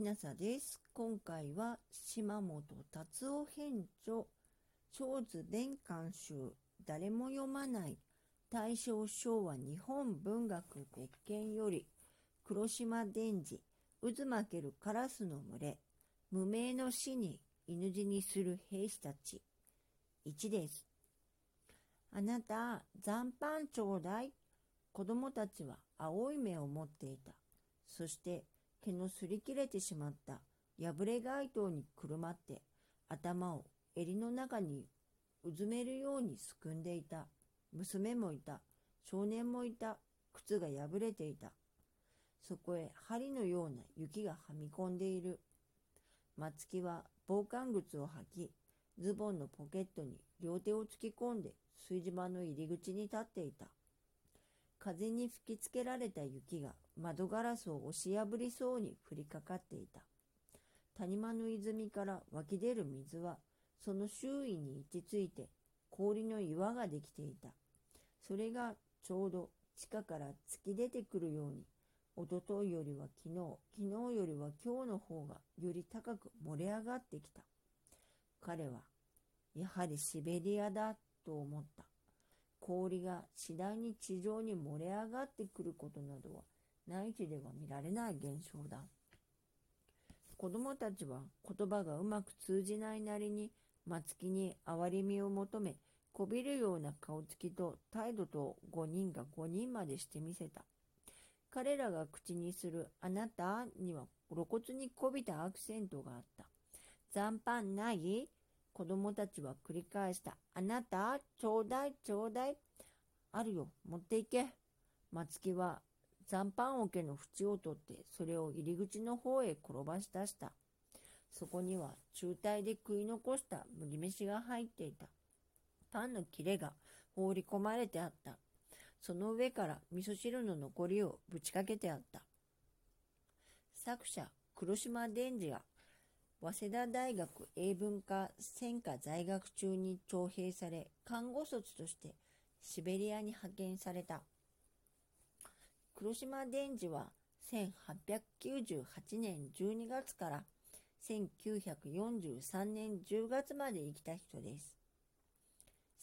ひなさです。今回は島本達夫編著、小図弁監修、誰も読まない、大正昭和日本文学別件より、黒島伝次、渦巻けるカラスの群れ、無名の死に犬死にする兵士たち。1です。あなた、残飯ちょうだい。子供たちは青い目を持っていた。そして毛の擦り切れてしまった破れ街灯にくるまって頭を襟の中にうずめるようにすくんでいた。娘もいた。少年もいた。靴が破れていた。そこへ針のような雪がはみ込んでいる。松木は防寒靴を履き、ズボンのポケットに両手を突き込んで炊事場の入り口に立っていた。風に吹きつけられた雪が窓ガラスを押し破りそうに降りかかっていた。谷間の泉から湧き出る水は、その周囲に行き着いて氷の岩ができていた。それがちょうど地下から突き出てくるように、おとといよりは昨日、昨日よりは今日の方がより高く盛り上がってきた。彼は、やはりシベリアだと思った。氷が次第に地上に漏れ上がってくることなどは内地では見られない現象だ。子供たちは言葉がうまく通じないなりに松木に憐れみを求め、こびるような顔つきと態度と5人が5人までしてみせた。彼らが口にするあなたには露骨にこびたアクセントがあった。残飯ない？子供たちは繰り返した。あなた、ちょうだい、ちょうだい。あるよ、持っていけ。松木は残飯桶の縁を取って、それを入り口の方へ転ばし出した。そこには中体で食い残した麦飯が入っていた。パンの切れが放り込まれてあった。その上から味噌汁の残りをぶちかけてあった。作者、黒島伝次が早稲田大学英文科専科在学中に徴兵され、看護卒としてシベリアに派遣された。黒島伝次は1898年12月から1943年10月まで生きた人です。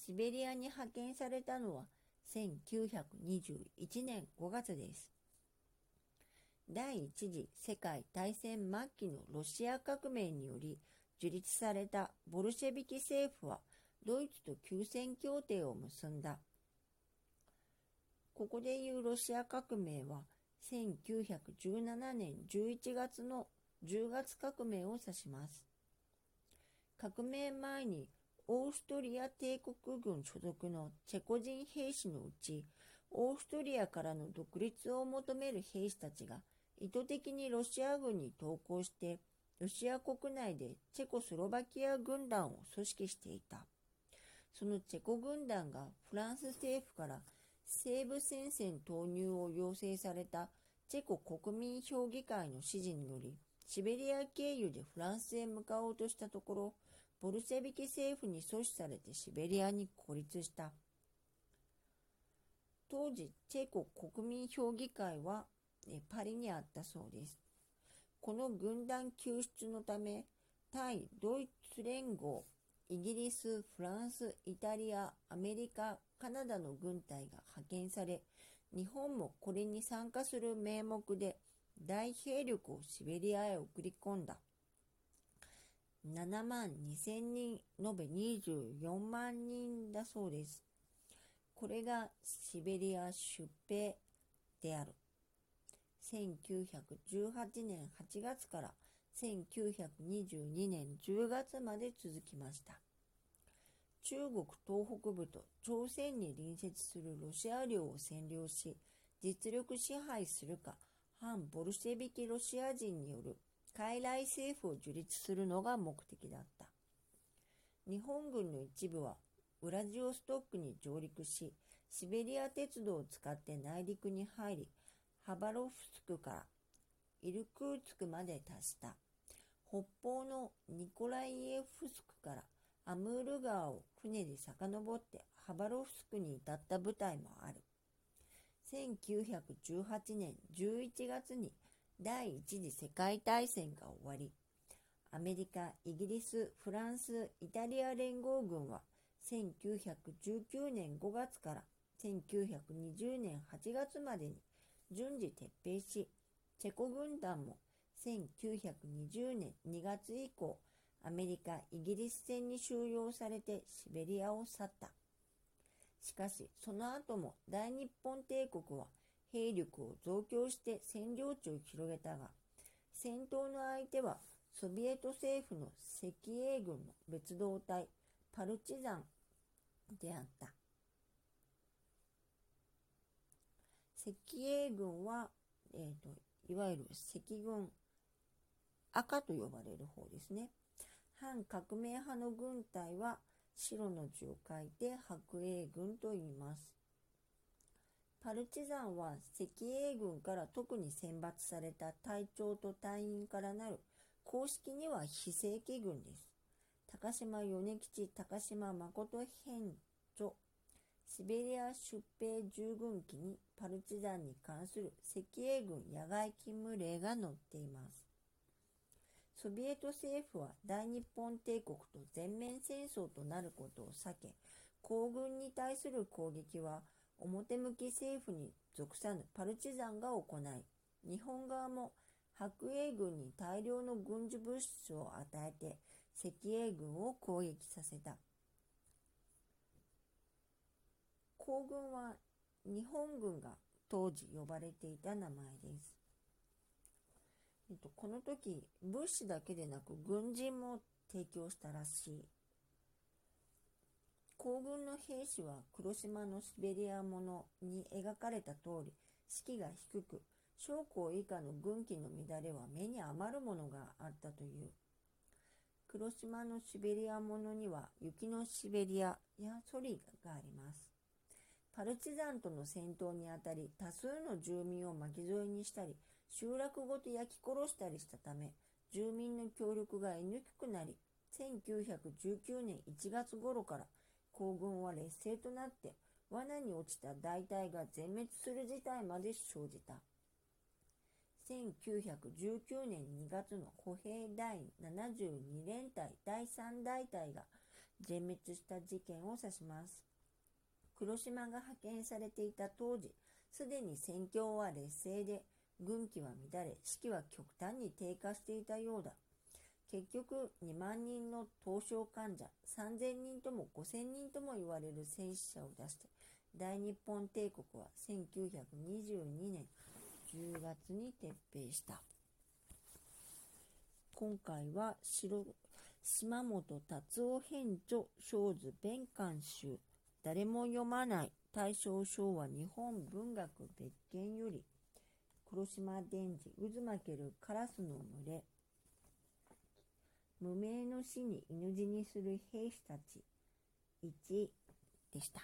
シベリアに派遣されたのは1921年5月です。第一次世界大戦末期のロシア革命により樹立されたボルシェビキ政府はドイツと休戦協定を結んだ。ここでいうロシア革命は1917年11月の10月革命を指します。革命前にオーストリア帝国軍所属のチェコ人兵士のうち、オーストリアからの独立を求める兵士たちが意図的にロシア軍に投降して、ロシア国内でチェコスロバキア軍団を組織していた。そのチェコ軍団がフランス政府から西部戦線投入を要請されたチェコ国民評議会の指示により、シベリア経由でフランスへ向かおうとしたところ、ボルシェビキ政府に阻止されてシベリアに孤立した。当時、チェコ国民評議会はパリにあったそうです。この軍団救出のため、対ドイツ連合、イギリス、フランス、イタリア、アメリカ、カナダの軍隊が派遣され、日本もこれに参加する名目で大兵力をシベリアへ送り込んだ。7万2千人、延べ24万人だそうです。これがシベリア出兵である。1918年8月から1922年10月まで続きました。中国東北部と朝鮮に隣接するロシア領を占領し、実力支配するか、反ボルシェビキロシア人による傀儡政府を樹立するのが目的だった。日本軍の一部はウラジオストックに上陸し、シベリア鉄道を使って内陸に入り、ハバロフスクからイルクーツクまで達した。北方のニコライエフスクからアムール川を船で遡ってハバロフスクに至った部隊もある。1918年11月に第一次世界大戦が終わり、アメリカ、イギリス、フランス、イタリア連合軍は1919年5月から1920年8月までに順次撤兵し、チェコ軍団も1920年2月以降、アメリカ、イギリス戦に収容されてシベリアを去った。しかし、その後も大日本帝国は兵力を増強して占領地を広げたが、戦闘の相手はソビエト政府の赤衛軍の別動隊パルチザンであった。赤衛軍は、えーと、いわゆる赤軍赤と呼ばれる方ですね。反革命派の軍隊は白の字を書いて白衛軍と言います。パルチザンは赤衛軍から特に選抜された隊長と隊員からなる公式には非正規軍です。高島米吉、高島誠編著、シベリア出兵従軍機にパルチザンに関する赤衛軍野外勤務令が載っています。ソビエト政府は大日本帝国と全面戦争となることを避け、皇軍に対する攻撃は表向き政府に属さぬパルチザンが行い、日本側も白衛軍に大量の軍事物資を与えて赤衛軍を攻撃させた。皇軍は日本軍が当時呼ばれていた名前です。えっと、この時、物資だけでなく軍人も提供したらしい。皇軍の兵士は黒島のシベリアものに描かれた通り、士気が低く、将校以下の軍機の乱れは目に余るものがあったという。黒島のシベリアものには雪のシベリアやソリがあります。パルチザンとの戦闘にあたり多数の住民を巻き添えにしたり集落ごと焼き殺したりしたため住民の協力が得にくくなり1919年1月頃から皇軍は劣勢となって罠に落ちた大隊が全滅する事態まで生じた。1919年2月の歩兵第72連隊第3大隊が全滅した事件を指します。黒島が派遣されていた当時、すでに戦況は劣勢で、軍機は乱れ、士気は極端に低下していたようだ。結局、2万人の凍傷患者、3000人とも5000人とも言われる戦死者を出して、大日本帝国は1922年10月に撤兵した。今回は白島本達夫編著小図弁官集誰も読まない大正昭和日本文学別件より黒島電磁渦巻けるカラスの群れ。無名の死に犬死にする兵士たち。1でした。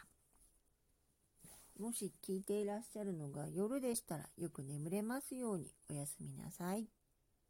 もし聞いていらっしゃるのが夜でしたらよく眠れますように。おやすみなさい。